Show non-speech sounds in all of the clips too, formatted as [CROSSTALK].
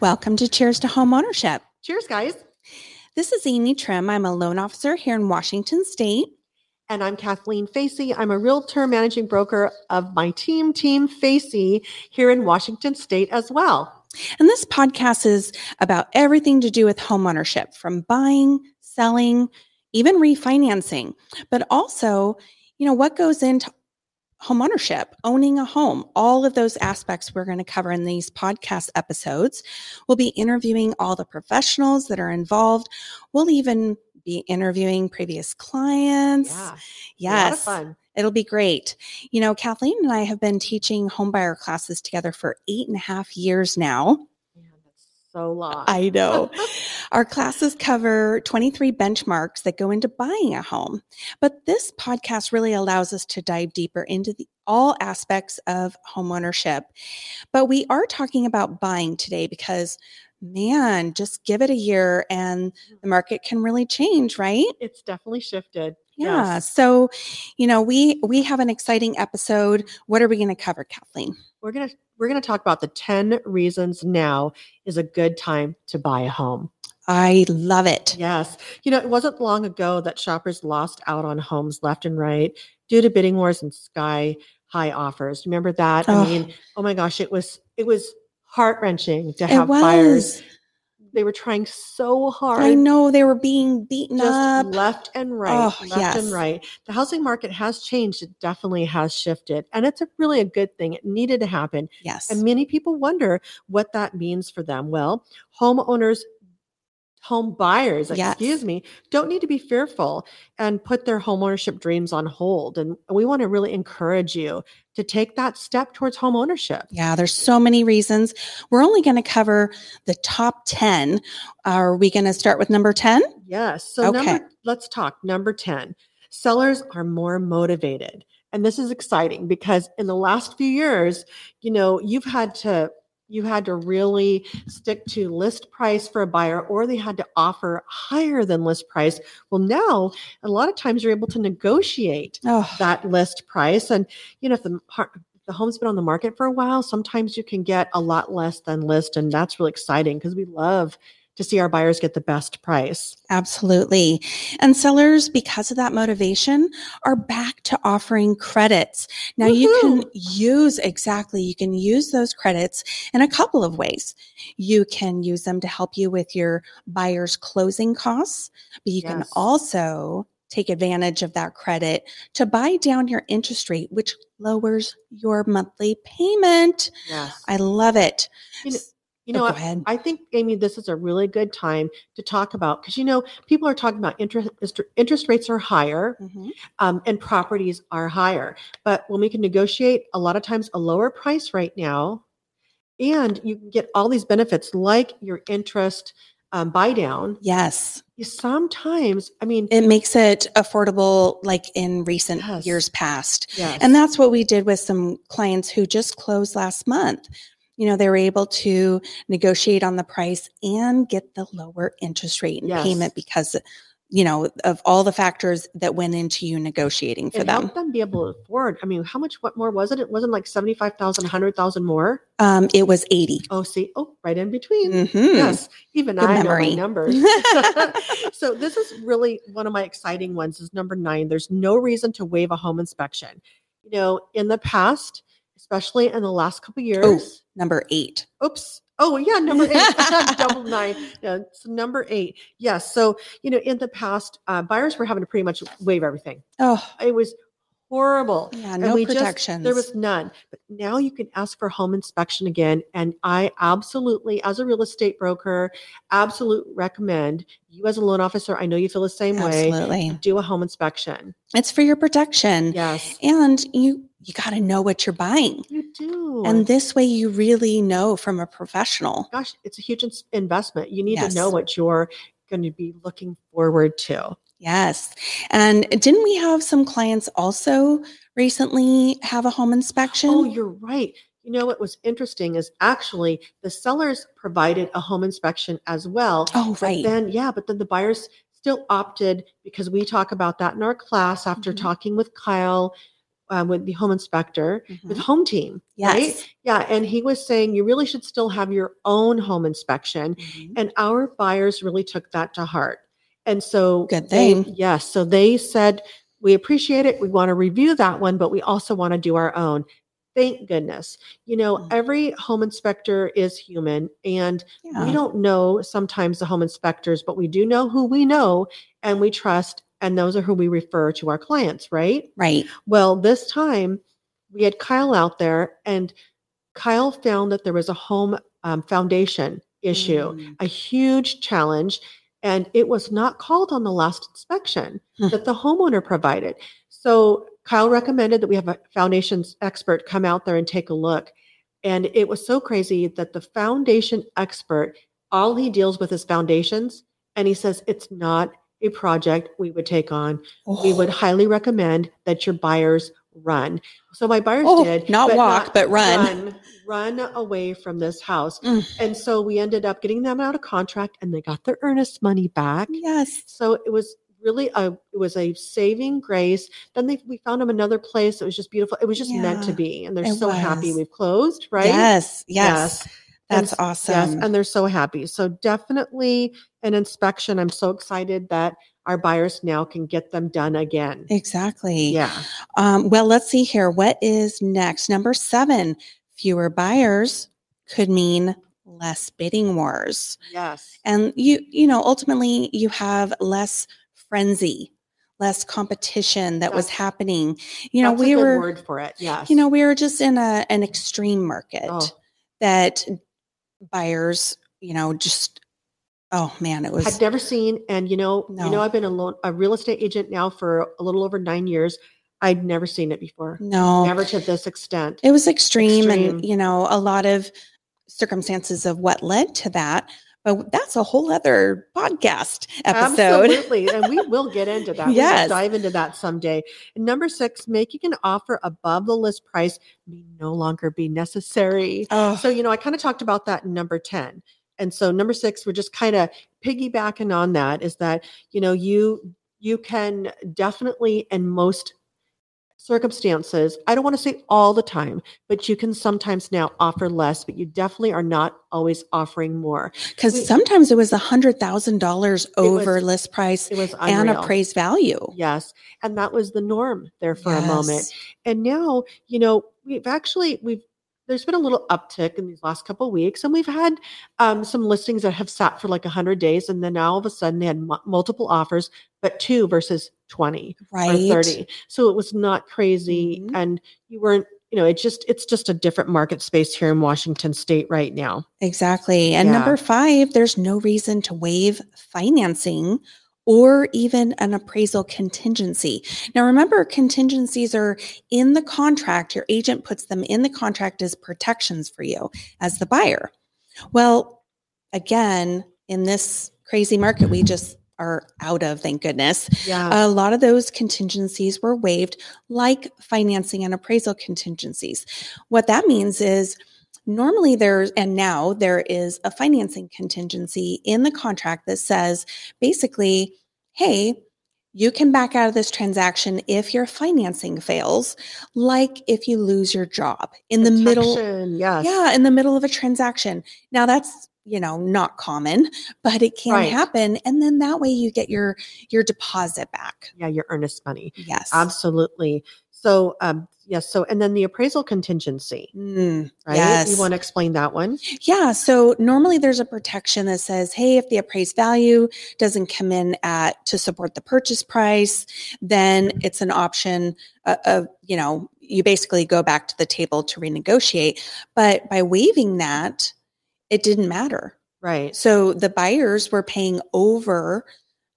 Welcome to Cheers to Home Ownership. Cheers, guys. This is Amy Trim. I'm a loan officer here in Washington State. And I'm Kathleen Facey. I'm a realtor managing broker of my team, Team Facey, here in Washington State as well. And this podcast is about everything to do with home ownership from buying, selling, even refinancing, but also, you know, what goes into home ownership, owning a home, all of those aspects we're going to cover in these podcast episodes. We'll be interviewing all the professionals that are involved. We'll even be interviewing previous clients. Yeah. Yes. fun. It'll be great. You know, Kathleen and I have been teaching homebuyer classes together for eight and a half years now. So long. I know. [LAUGHS] Our classes cover 23 benchmarks that go into buying a home. But this podcast really allows us to dive deeper into the, all aspects of homeownership. But we are talking about buying today because, man, just give it a year and the mm-hmm. market can really change, right? It's definitely shifted. Yeah. Yes. So, you know, we we have an exciting episode. What are we going to cover, Kathleen? We're gonna we're gonna talk about the 10 reasons now is a good time to buy a home. I love it. Yes. You know, it wasn't long ago that shoppers lost out on homes left and right due to bidding wars and sky high offers. Remember that? Oh. I mean, oh my gosh, it was it was heart wrenching to have buyers. They were trying so hard. I know they were being beaten Just up. left and right, Oh, left yes. and right. The housing market has changed. It definitely has shifted, and it's a really a good thing. It needed to happen, Yes. and many people wonder what that means for them. Well, homeowners, home buyers, Yes. excuse me, don't need to be fearful and put their homeownership dreams on hold. And we want to really encourage you to take that step towards home ownership. Yeah, there's so many reasons. We're only going to cover the top 10. Are we going to start with number 10? Yes. So Okay. number, let's talk number 10. Sellers are more motivated. And this is exciting because in the last few years, you know, you've had to you had to really stick to list price for a buyer or they had to offer higher than list price. Well, now a lot of times you're able to negotiate Oh, that list price and you know if the if the home's been on the market for a while, sometimes you can get a lot less than list and that's really exciting because we love to see our buyers get the best price. absolutely. And sellers, because of that motivation, are back to offering credits. Now, you can use exactly, you can use those credits in a couple of ways. You can use them to help you with your buyer's closing costs, but you can also take advantage of that credit to buy down your interest rate, which lowers your monthly payment. Yes. I love it. You know- You oh, know, what? I think, Amy, this is a really good time to talk about because, you know, people are talking about interest interest rates are higher Mhm. um, and properties are higher. But when we can negotiate a lot of times a lower price right now, and you can get all these benefits like your interest um, buy down, Yes. sometimes, I mean, it makes it affordable like in recent Yes. years past yes. and that's what we did with some clients who just closed last month you know they were able to negotiate on the price and get the lower interest rate and Yes. payment because you know of all the factors that went into you negotiating for it them helped them be able to afford. I mean, how much, what more was it? It wasn't like 75,000, 100,000 more. um, it was 80 Oh, see, oh, right in between. Mhm. Yes, even Good I memory. know my numbers. [LAUGHS] [LAUGHS] so this is really one of my exciting ones. Is number nine. There's no reason to waive a home inspection. You know, in the past, especially in the last couple years. number eight Oops. Oh yeah, number eight, [LAUGHS] [LAUGHS] double nine. Yeah, so number eight. Yes. So you know, in the past, uh, buyers were having to pretty much waive everything. oh It was horrible. yeah no we just- there was none. But now you can ask for home inspection again. And I absolutely, as a real estate broker, absolutely recommend you as a loan officer. I know you feel the same way. absolutely Do a home inspection. it's for your protection Yes. and you you got to know what you're buying You do. And this way you really know from a professional. gosh, it's a huge investment. You need to know what you're going to be looking forward to. Yes. And didn't we have some clients also recently have a home inspection? Oh, you're right. You know what was interesting is actually the sellers provided a home inspection as well. Oh, right. then, yeah, but then the buyers still opted because we talk about that in our class after Mhm. talking with Kyle. uh, with the home inspector with Mhm. Home Team, right? Yes. Yeah, and he was saying you really should still have your own home inspection. Mhm. And our buyers really took that to heart. And so, Good thing. yes. So they said, we appreciate it. We want to review that one, but we also want to do our own. Thank goodness. You know, Mm. every home inspector is human and Yeah. we don't know sometimes the home inspectors, but we do know who we know and we trust. And those are who we refer to our clients, right? Right. Well, this time we had Kyle out there, and Kyle found that there was a home um, foundation issue, Mm. a huge challenge, and it was not called on the last inspection Hmm. that the homeowner provided. So Kyle recommended that we have a foundations expert come out there and take a look. And it was so crazy that the foundation expert, all he deals with is foundations. And he says it's not a project we would take on we would highly recommend that your buyers run. So my buyers Oh, did not walk, but run. run, run away from this house. Mm. And so we ended up getting them out of contract, and they got their earnest money back. Yes. So it was really a it was a saving grace. Then they, we found them another place. It was just beautiful. It was just meant to be, and they're so happy we've closed. Right? Yes. Yes. And That's s- awesome. Yes, and they're so happy. So definitely an inspection. I'm so excited that our buyers now can get them done again. exactly. Yeah. Um, well, let's see here. What is next? Number seven, fewer buyers could mean less bidding wars. Yes. And you, you know, ultimately you have less frenzy, less competition that was happening. You know, That's we a good were, word for it. Yes. you know, we were just in a an extreme market Oh. that buyers, you know, just oh man, it was I've never seen, and you know, you know, I've been a, loan, a real estate agent now for a little over nine years. I'd never seen it before, no, never to this extent. it was extreme, Extreme. and you know, a lot of circumstances of what led to that. But that's a whole other podcast episode. [LAUGHS] Absolutely, and we will get into that. Yes. We'll dive into that someday. And number six, making an offer above the list price may no longer be necessary. Oh, So, you know, I kind of talked about that in number 10. And so number six, we're just kind of piggybacking on that is that, you know, you you can definitely in most circumstances, I don't want to say all the time, but you can sometimes now offer less, but you definitely are not always offering more. because sometimes it was a hundred thousand dollars over was list price It was and appraised value. Yes. And that was the norm there for a moment. And now, you know, we've actually we've there's been a little uptick in these last couple of weeks, and we've had um, some listings that have sat for like 100 days, and then now all of a sudden they had mu- multiple offers, but two versus 20 Right. or 30. So it was not crazy, Mhm. and you weren't, you know, it just it's just a different market space here in Washington State right now. Exactly. And Yeah. number five, there's no reason to waive financing or even an appraisal contingency. Now, remember, contingencies are in the contract. Your agent puts them in the contract as protections for you as the buyer. Well, again, in this crazy market we just are out of, thank goodness, Yeah. a lot of those contingencies were waived, like financing and appraisal contingencies. What that means is normally there's, and now there is a financing contingency in the contract that says basically, hey, you can back out of this transaction if your financing fails, like if you lose your job in the middle. Protection, Yes. Yeah, in the middle of a transaction. Now that's you know not common, but it can Right. happen, and then that way you get your your deposit back. Yeah. Your earnest money. Yes. Absolutely. So, um, yes. So, and then the appraisal contingency, Mm, right? Yes. You want to explain that one? Yeah. So normally there's a protection that says, hey, if the appraised value doesn't come in at to support the purchase price, then it's an option uh, of, you know, you basically go back to the table to renegotiate. But by waiving that, it didn't matter. Right. So the buyers were paying over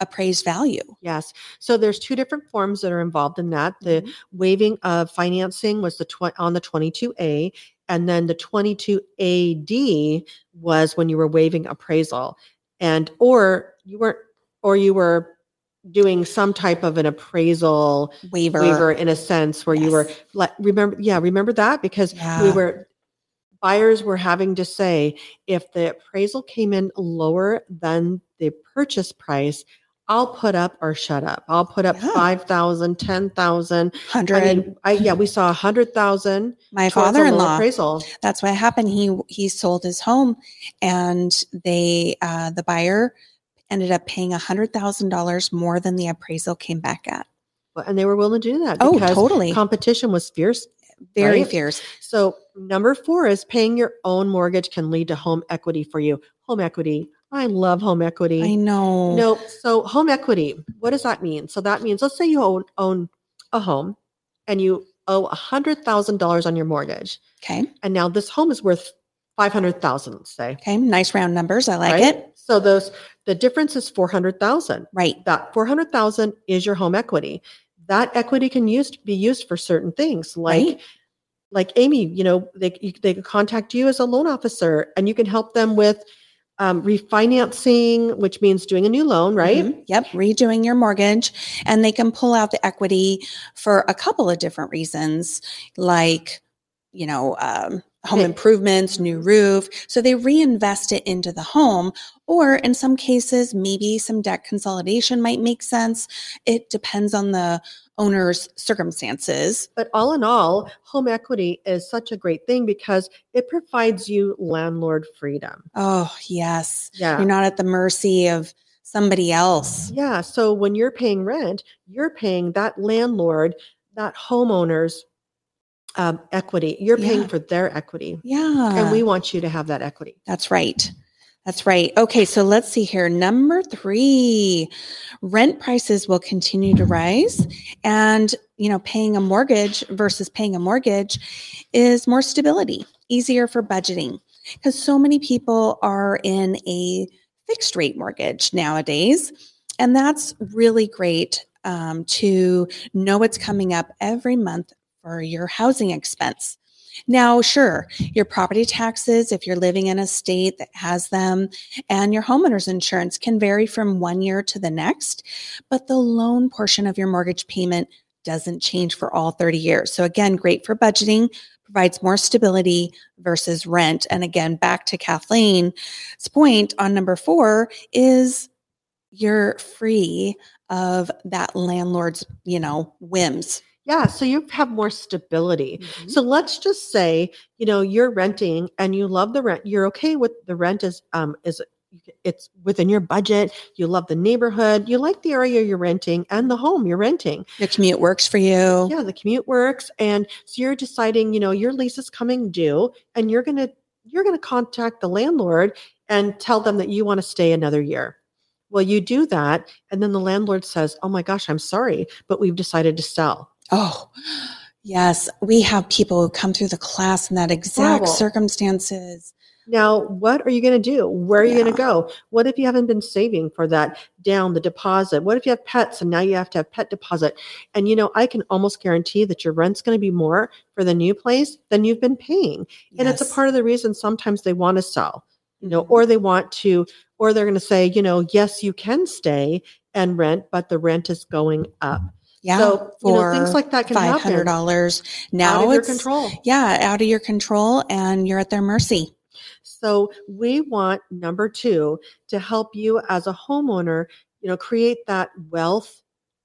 appraised value. Yes. So there's two different forms that are involved in that. The Mhm. waiving of financing was the tw- on the 22A, and then the 22AD was when you were waiving appraisal, and or you weren't, or you were doing some type of an appraisal waiver. waiver in a sense where you were like remember yeah remember that because we were buyers were having to say if the appraisal came in lower than the purchase price I'll put up or shut up. I'll put up Yeah. 5,000, 10,000. I mean, I, yeah, we saw a hundred thousand. My towards a low father-in-law, appraisal. that's what happened. He he sold his home and they uh the buyer ended up paying a hundred thousand dollars more than the appraisal came back at. And they were willing to do that Oh, totally. competition was fierce. Very right? fierce. So number four is paying your own mortgage can lead to home equity for you. Home equity. I love home equity. I know. No, so home equity, what does that mean? So that means let's say you own own a home and you owe a hundred thousand dollars on your mortgage. Okay. And now this home is worth five hundred thousand, let's say. Okay. Nice round numbers. I like right? it. So those the difference is four hundred thousand. Right. That four hundred thousand is your home equity. That equity can use be used for certain things like Right. like Amy, you know, they they could contact you as a loan officer and you can help them with um, refinancing, which means doing a new loan, right? Mhm. Yep. Redoing your mortgage. And they can pull out the equity for a couple of different reasons, like, you know, um, home improvements, new roof. So they reinvest it into the home. Or in some cases, maybe some debt consolidation might make sense. It depends on the owner's circumstances. But all in all, home equity is such a great thing because it provides you landlord freedom. Oh, yes. Yeah. You're not at the mercy of somebody else. Yeah. So when you're paying rent, you're paying that landlord, that homeowner's um, equity. You're paying Yeah. for their equity. Yeah. And we want you to have that equity. That's right. That's right. Okay, so let's see here. Number three, rent prices will continue to rise. And, you know, paying a mortgage versus paying a mortgage is more stability, easier for budgeting. Because so many people are in a fixed rate mortgage nowadays. And that's really great um, to know what's coming up every month for your housing expense. Now, sure, your property taxes, if you're living in a state that has them, and your homeowner's insurance can vary from one year to the next, but the loan portion of your mortgage payment doesn't change for all 30 years. So, again, great for budgeting, provides more stability versus rent. And again, back to Kathleen's point on number four is you're free of that landlord's, you know, whims. Yeah. So you have more stability. So let's just say, you know, you're renting and you love the rent. You're okay with the rent is um is it's within your budget. You love the neighborhood. You like the area you're renting and the home you're renting. Your commute works for you. Yeah, the commute works and so you're deciding, you know, your lease is coming due and you're going to you're going to contact the landlord and tell them that you want to stay another year. Well, you do that and then the landlord says, "Oh my gosh, I'm sorry, but we've decided to sell." Oh, yes. We have people who come through the class in that exact Horrible. circumstances. Now, what are you going to do? Where are you going to go? What if you haven't been saving for that down the deposit? What if you have pets and now you have to have pet deposit? And you know, I can almost guarantee that your rent's going to be more for the new place than you've been paying. And it's a part of the reason sometimes they want to sell, you know, Mhm. or they want to, or they're going to say, you know, yes, you can stay and rent, but the rent is going up. Yeah, so, you know, things like that can five hundred happen dollars. out Now of your it's control. yeah, out of your control, and you're at their mercy. So we want number two to help you as a homeowner, you know, create that wealth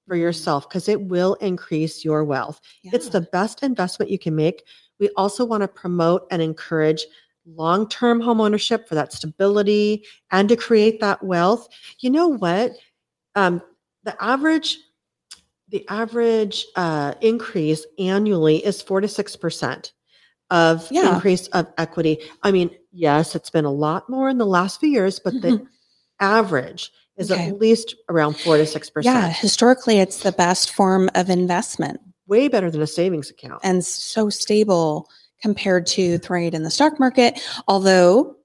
for Mhm. yourself because it will increase your wealth. It's the best investment you can make. We also want to promote and encourage long-term homeownership for that stability and to create that wealth. You know what? Um, the average the average uh, increase annually is four to six percent of Yeah. increase of equity. I mean, yes, it's been a lot more in the last few years, but the average is Okay. at least around four to six percent. yeah, historically, it's the best form of investment Way better than a savings account. and so stable compared to throwing it in the stock market. Although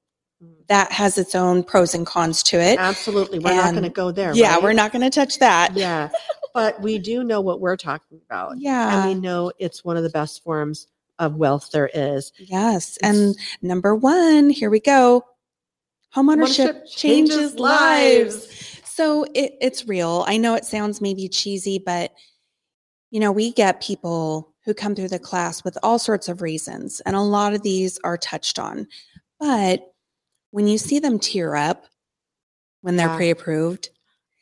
that has its own pros and cons to it. Absolutely, we're not going to go there. Yeah, right? we're not going to touch that. Yeah, but we do know what we're talking about. Yeah. and we know it's one of the best forms of wealth there is. Yes. And number one, here we go. Homeownership changes, changes lives. lives. So it, it's real. I know it sounds maybe cheesy, but you know, we get people who come through the class with all sorts of reasons, and a lot of these are touched on. But when you see them tear up when they're Yeah. pre-approved,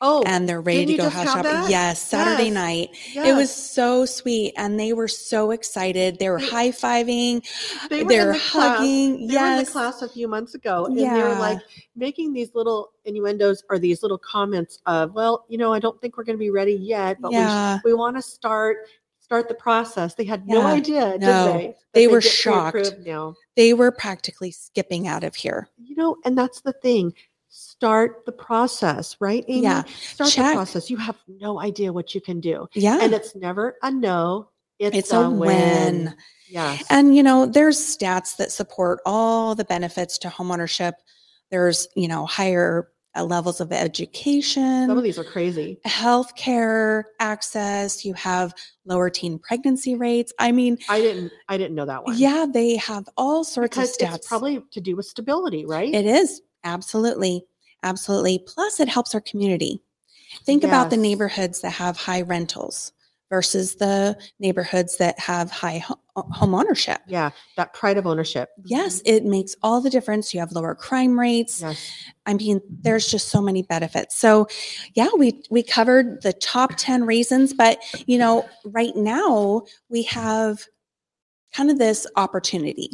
Oh, and they're ready to go house shopping. that? Yes, Saturday Yes. night. yes. It was so sweet. And they were so excited. They were high fiving. they were They're in the class. hugging. They were in the class a few months ago, and they were like making these little innuendos or these little comments of, "Well, you know, I don't think we're going to be ready yet, but yeah. we we want to start start the process." They had no Yeah. idea, No. did they? that They were shocked. Now, They were practically skipping out of here. you know, and that's the thing. Start the process, right, Amy? Yeah. Start Check. the process. You have no idea what you can do, Yeah. and it's never a no. It's, it's a win. win. Yes. And, you know, there's stats that support all the benefits to homeownership. There's, you know, higher uh, levels of education. Some of these are crazy. healthcare access, you have lower teen pregnancy rates. I mean, I didn't. I didn't know that one. yeah, they have all sorts because of stats. it's probably to do with stability, right? it is absolutely, absolutely. Plus, it helps our community. Think about the neighborhoods that have high rentals versus the neighborhoods that have high ho- uh, home ownership. yeah, that pride of ownership. Yes, mm-hmm. it makes all the difference. You have lower crime rates. Yes. I mean, there's just so many benefits. So, yeah, we we covered the top 10 reasons, but you know, right now we have kind of this opportunity.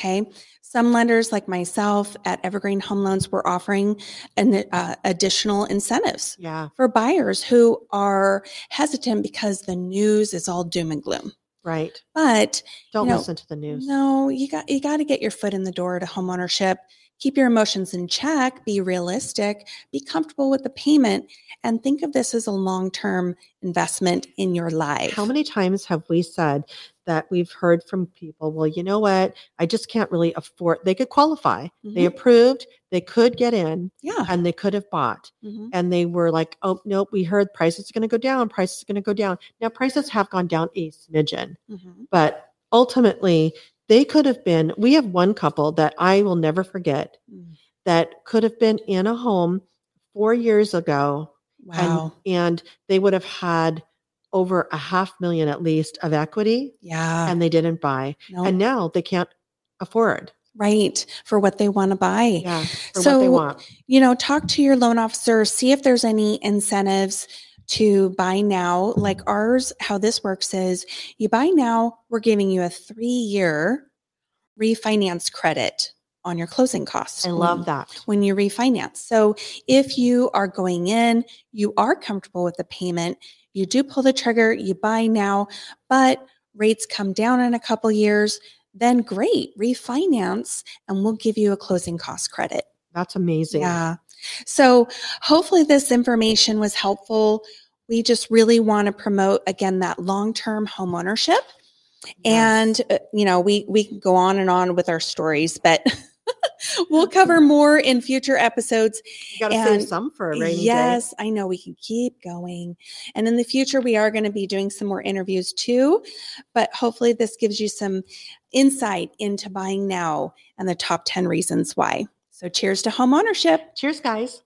Okay. Some lenders like myself at Evergreen Home Loans were offering an uh, additional incentives Yeah. for buyers who are hesitant because the news is all doom and gloom. Right. But Don't know, listen to the news. no, you got you got to get your foot in the door to homeownership. Keep your emotions in check, be realistic, be comfortable with the payment and think of this as a long-term investment in your life. How many times have we said that we've heard from people, well, you know what? I just can't really afford they could qualify. They Mhm. approved, they could get in, Yeah. and they could have bought. Mhm. And they were like, oh nope, we heard prices are gonna go down, prices are gonna go down. Now prices have gone down a smidgen. Mhm. but ultimately they could have been we have one couple that i will never forget Mm. that could have been in a home four years ago Wow. and, and they would have had over a half million at least of equity yeah. and they didn't buy no, and now they can't afford right for what they want to buy. yeah for what So, they want you know, talk to your loan officer, see if there's any incentives to buy now. Like ours, how this works is you buy now, we're giving you a three year refinance credit on your closing costs. i when- love that When you refinance. So if you are going in, you are comfortable with the payment, you do pull the trigger, you buy now, but rates come down in a couple years, then great, refinance and we'll give you a closing cost credit. that's amazing Yeah. So hopefully this information was helpful. We just really want to promote again that long-term home ownership. Yes. And uh, you know, we we can go on and on with our stories, but [LAUGHS] [LAUGHS] we'll cover more in future episodes. you gotta and save some for a rainy day yes, I know we can keep going. And in the future we are going to be doing some more interviews too, but hopefully this gives you some insight into buying now and the top 10 reasons why. So cheers to home ownership. cheers guys